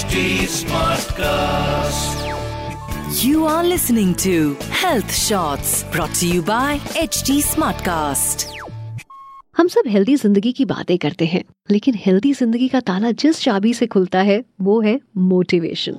HD Smartcast. You are listening to Health Shots brought to you by HD Smartcast. हम सब healthy ज़िंदगी की बातें करते हैं लेकिन हेल्दी ज़िंदगी का ताला जिस चाबी से खुलता है वो है मोटिवेशन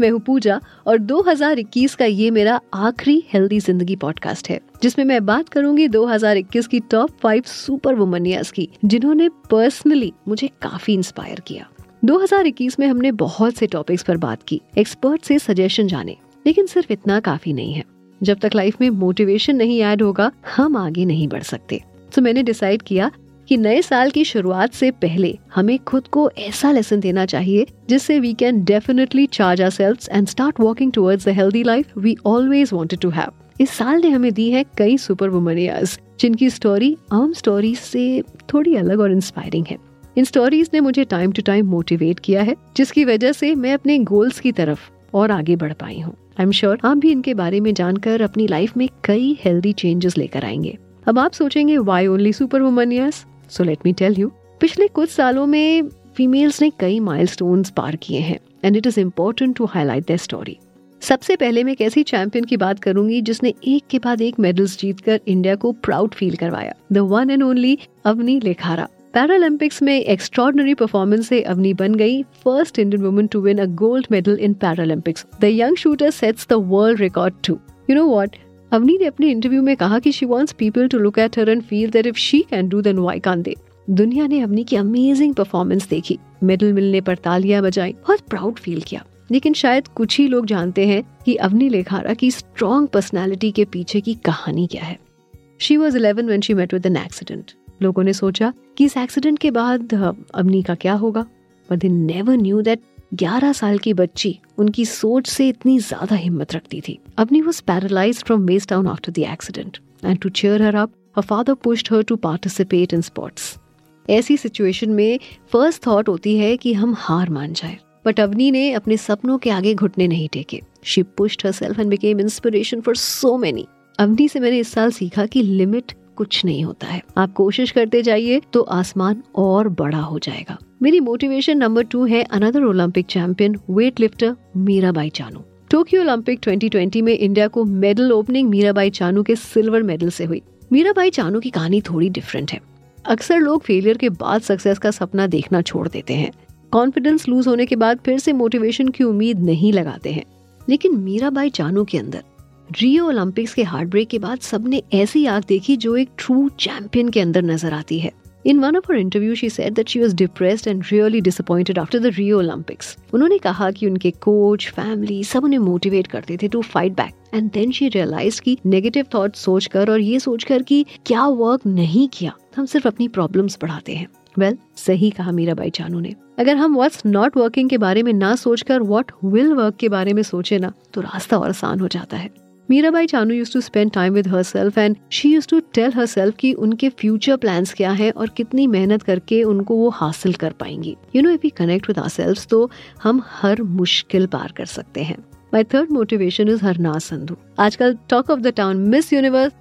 मैं हूँ पूजा और 2021 का ये मेरा आखिरी हेल्दी ज़िंदगी पॉडकास्ट है, जिसमें मैं बात करूँगी 2021 की टॉप फाइव सुपर वुमनियाज की, जिन्होंने पर्सनली मुझे काफ़ी इंस्पायर किया। 2021 में हमने बहुत से टॉपिक्स पर बात की एक्सपर्ट से सजेशन जाने, लेकिन सिर्फ़ इतना काफ़ी नहीं है। जब तक लाइफ में मोटिवेशन नहीं ऐड होगा, हम आगे नहीं बढ़ सकते। तो मैंने डिसाइड किया कि नए साल की शुरुआत से पहले हमें खुद को ऐसा लेसन देना चाहिए, जिससे we can definitely charge our self and start walking towards the healthy life we always wanted to have इस साल ने हमें दी है कई सुपर वुमनियाज जिनकी स्टोरी आम स्टोरी से थोड़ी अलग और इंस्पायरिंग है। इन स्टोरीज ने मुझे टाइम टू टाइम मोटिवेट किया है, जिसकी वजह से मैं अपने गोल्स की तरफ़ और आगे बढ़ पाई हूँ। आई एम श्योर आप भी इनके बारे में जानकर अपनी लाइफ में कई हेल्दी चेंजेस लेकर आएँगे। अब आप सोचेंगे why only super वुमनियाज so let me tell you पिछले कुछ सालों में फीमेल्स ने कई माइलस्टोन्स पार किए हैं and it is important to highlight the story सबसे पहले मैं एक ऐसी चैंपियन की बात करूँगी जिसने एक के बाद एक मेडल्स जीतकर इंडिया को प्राउड फील करवाया the one and only Avani Lekhara Paralympics में एक्स्ट्रॉर्डनरी परफॉर्मेंस से अवनी बन गई first Indian woman to win a gold medal in Paralympics the young shooter sets the world record to you know what Avani ने अपने interview में कहा कि she wants people to look at her and feel that if she can do then why can't they दुनिया ने अवनी की amazing performance देखी। Medal मिलने पर तालियाँ बजाई, बहुत प्राउड फील किया। लेकिन शायद कुछ ही लोग जानते हैं कि अवनी लेखारा की स्ट्रॉन्ग पर्सनैलिटी के पीछे की कहानी क्या है। She was eleven when she met with an accident लोगों ने सोचा कि इस एक्सीडेंट के बाद, अवनी का क्या होगा। But they never knew that 11 साल की बच्ची उनकी सोच से इतनी ज़्यादा हिम्मत रखती थी। Avani was paralyse from waist down after the accident and to cheer her up, her father pushed her to participate in sports. ऐसी सिचुएशन में फ़र्स्ट थॉट होती है कि हम हार मान जाए। बट अवनी ने अपने सपनों के आगे घुटने नहीं टेके। She pushed herself and became inspiration for so many Avani से मैंने इस साल सीखा कि लिमिट कुछ नहीं होता है। आप कोशिश करते जाइए तो आसमान और बड़ा हो जाएगा। मेरी मोटिवेशन नंबर टू है another Olympic champion weight lifter Mirabai Chanu. Tokyo Olympic 2020 में इंडिया को मेडल ओपनिंग मीराबाई चानू के सिल्वर मेडल से हुई। मीराबाई चानू की कहानी थोड़ी डिफरेंट है। अक्सर लोग फेलियर के बाद सक्सेस का सपना देखना छोड़ देते हैं। कॉन्फिडेंस लूज होने के बाद फिर से मोटिवेशन की उम्मीद नहीं लगाते हैं। लेकिन मीराबाई चानू के अंदर रियो ओलंपिक्स के हार्ट ब्रेक के बाद सबने ऐसी आग देखी जो एक ट्रू चैंपियन के अंदर नज़र आती है। In one of her interview she said that she was depressed and really disappointed after the Rio Olympics उन्होंने कहा कि उनके कोच फैमिली सब उन्हें मोटिवेट करते थे to fight back and then she realise की नेगेटिव थॉट सोचकर और ये सोचकर कि क्या वर्क नहीं किया। हम सिर्फ़ अपनी प्रॉब्लम्स बढ़ाते हैं। वेल well, सही कहा मीराबाई चानू ने। अगर हम व्हाट्स नॉट वर्किंग के बारे में ना सोचकर व्हाट विल वर्क के बारे में सोचे ना तो रास्ता और आसान हो जाता है। Mirabai Chanu use to spend time with her self and she use to tell her self की उनके फ्यूचर प्लान्स क्या है और कितनी मेहनत करके उनको वो हासिल कर पाएँगी। You know if we connect with our तो हम हर मुश्किल पार कर सकते हैं। My third motivation is Harnaaz Sandhu आजकल talk of the town Miss Universe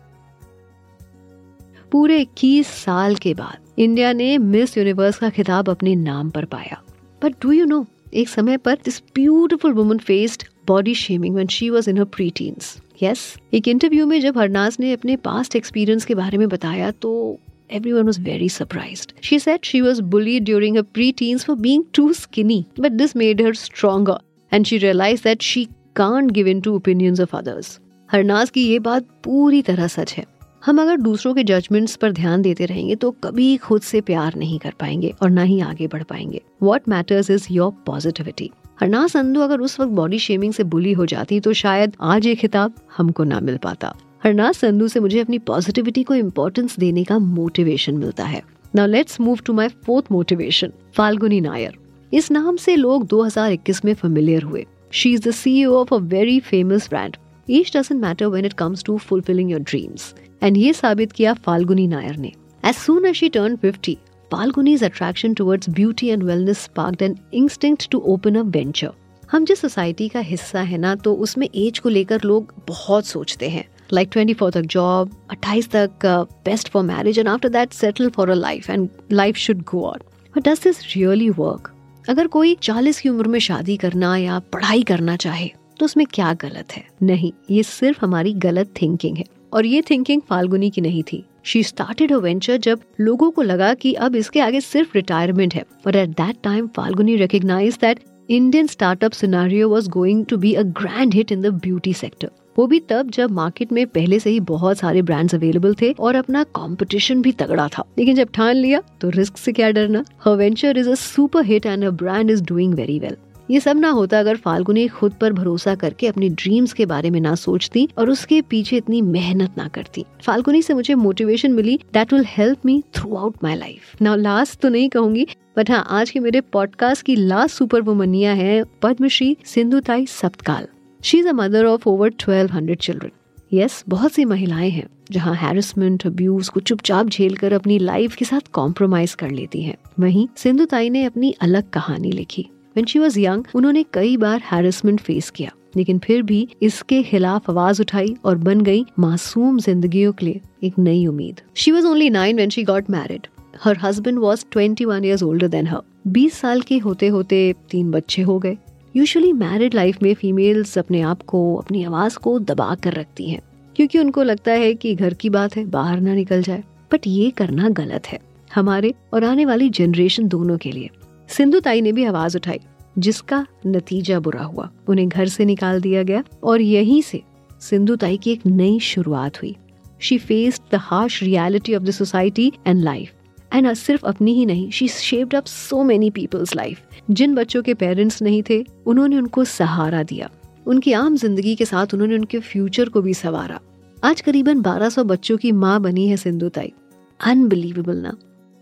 पूरे इक्कीस साल के बाद इंडिया ने मिस यूनिवर्स का खिताब अपने नाम पर पाया। बट डू यू नो एक समय पर this beautiful woman faced body shaming when she was in preteens yes एक इंटरव्यू में जब हरनाज ने अपने पास्ट एक्सपीरियंस के बारे में बताया तो everyone was very surprise she said she was bully during her for being too skinny but this made her stronger and she realise that she can't give in to opinions of others Harnaaz की ये बात पूरी तरह सच है। हम अगर दूसरों के जजमेंट्स पर ध्यान देते रहेंगे तो कभी खुद से प्यार नहीं कर पाएँगे और ना ही आगे बढ़ पाएँगे। What matters is your positivity Harnaaz Sandhu अगर उस वक्त बॉडी शेमिंग से बुली हो जाती तो शायद आज ये खिताब हमको ना मिल पाता। हरनाज संधू से मुझे अपनी पॉजिटिविटी को इम्पोर्टेंस देने का मोटिवेशन मिलता है। Now let's move to my fourth motivation Falguni Nair. इस नाम से लोग 2021 में फेमिलियर हुए। She is the CEO of a very famous brand age doesn't matter when it comes to fulfilling your dreams and ये साबित किया फाल्गुनी नायर ने। As soon as she turn 50 Falguni's attraction towards beauty and wellness sparked an instinct to open a venture. हम जिस society का हिस्सा है ना तो उसमें एज को लेकर लोग बहुत सोचते हैं। लाइक ट्वेंटी फोर तक जॉब अट्ठाईस तक best for marriage and after that settle for a life and life should go on but does this really work अगर कोई चालीस की उम्र में शादी करना या पढ़ाई करना चाहे तो उसमें क्या गलत है? नहीं, ये सिर्फ़ हमारी गलत थिंकिंग है। और ये थिंकिंग फाल्गुनी की नहीं थी। शी स्टार्टेड अ वेंचर जब लोगों को लगा कि अब इसके आगे सिर्फ़ रिटायरमेंट है। और at that time Falguni recognise that Indian startup scenario was going to be a grand hit in the beauty sector वो भी तब जब मार्केट में पहले से ही बहुत सारे ब्रांड्स अवेलेबल थे और अपना कंपटीशन भी तगड़ा था। लेकिन जब ठान लिया तो रिस्क से क्या डरना? हर venture is a super hit and a brand is doing very well ये सब ना होता अगर फाल्गुनी खुद पर भरोसा करके अपनी ड्रीम्स के बारे में ना सोचती और उसके पीछे इतनी मेहनत ना करती। फाल्गुनी से मुझे motivation milli that will help me throughout my life now last तो नहीं कहूँगी बट हाँ आज के मेरे पॉडकास्ट की लास्ट सुपर वुमनिया है Padmashri Sindhutai Sapkal. She is a mother of over twelve hundred children yes बहुत सी महिलाएँ हैं, जहाँ हैरसमेंट अब्यूज को चुपचाप झेल कर अपनी लाइफ के साथ कॉम्प्रोमाइज कर लेती हैं। वहीं सिंधुताई ने अपनी अलग कहानी लिखी। वेन शी वॉज़ यंग उन्होंने कई बार हैरसमेंट फेस किया, लेकिन फिर भी इसके खिलाफ आवाज़ उठाई और बन गई मासूम जिंदगियों के लिए एक नई उम्मीद। She was only nine when she got married her husband was twenty one years older than her बीस साल के होते होते तीन बच्चे हो गए। यूजुअली मैरिड लाइफ में फीमेल्स अपने आप को, अपनी आवाज़ को दबा कर रखती हैं, क्योंकि उनको लगता है कि घर की बात है, बाहर ना निकल जाए। बट ये करना गलत है, हमारे और आने वाली जनरेशन दोनों के लिए। सिंधु ताई ने भी आवाज़ उठाई, जिसका नतीजा बुरा हुआ। उन्हें घर से निकाल दिया गया और यहीं से सिंधु ताई की एक नई शुरुआत हुई। She faced the harsh reality of the society and life and सिर्फ़ अपनी ही नहीं she shaped up so many peoples life जिन बच्चों के पेरेंट्स नहीं थे, उन्होंने उनको सहारा दिया। उनकी आम ज़िंदगी के साथ उन्होंने उनके फ्यूचर को भी संवारा। आज करीबन 1200 बच्चों की माँ बनी है सिंधु ताई अनबिलीवेबल ना?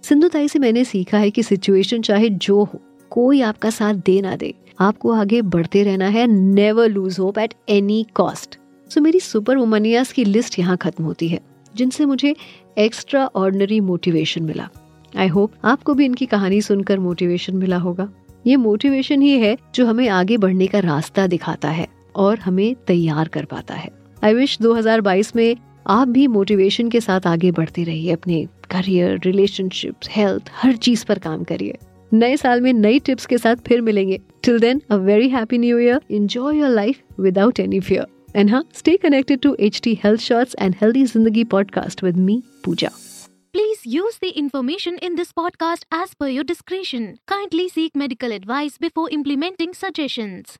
सिंधु ताई से मैंने सीखा है कि सिचुएशन चाहे जो हो, कोई आपका साथ दे ना दे, आपको आगे बढ़ते रहना है never lose hope at any cost so मेरी सुपर वुमनियास की लिस्ट यहाँ खत्म होती है, जिनसे मुझे एक्स्ट्रा ऑर्डनरी मोटिवेशन मिला। आई होप आपको भी इनकी कहानी सुनकर मोटिवेशन मिला होगा। ये मोटिवेशन ही है जो हमें आगे बढ़ने का रास्ता दिखाता है और हमें तैयार कर पाता है। आई विश 2022 में आप भी मोटिवेशन के साथ आगे बढ़ते रहिए अपने करियर रिलेशनशिप हेल्थ हर चीज़ पर काम करिए। नए साल में नई टिप्स के साथ फिर मिलेंगे। Till then a very happy new year enjoy your life without any fear and हाँ stay connected to H T health shorts and healthy ज़िंदगी podcast with me Pooja Please use the information in this podcast as per your discretion. Kindly seek medical advice before implementing suggestions.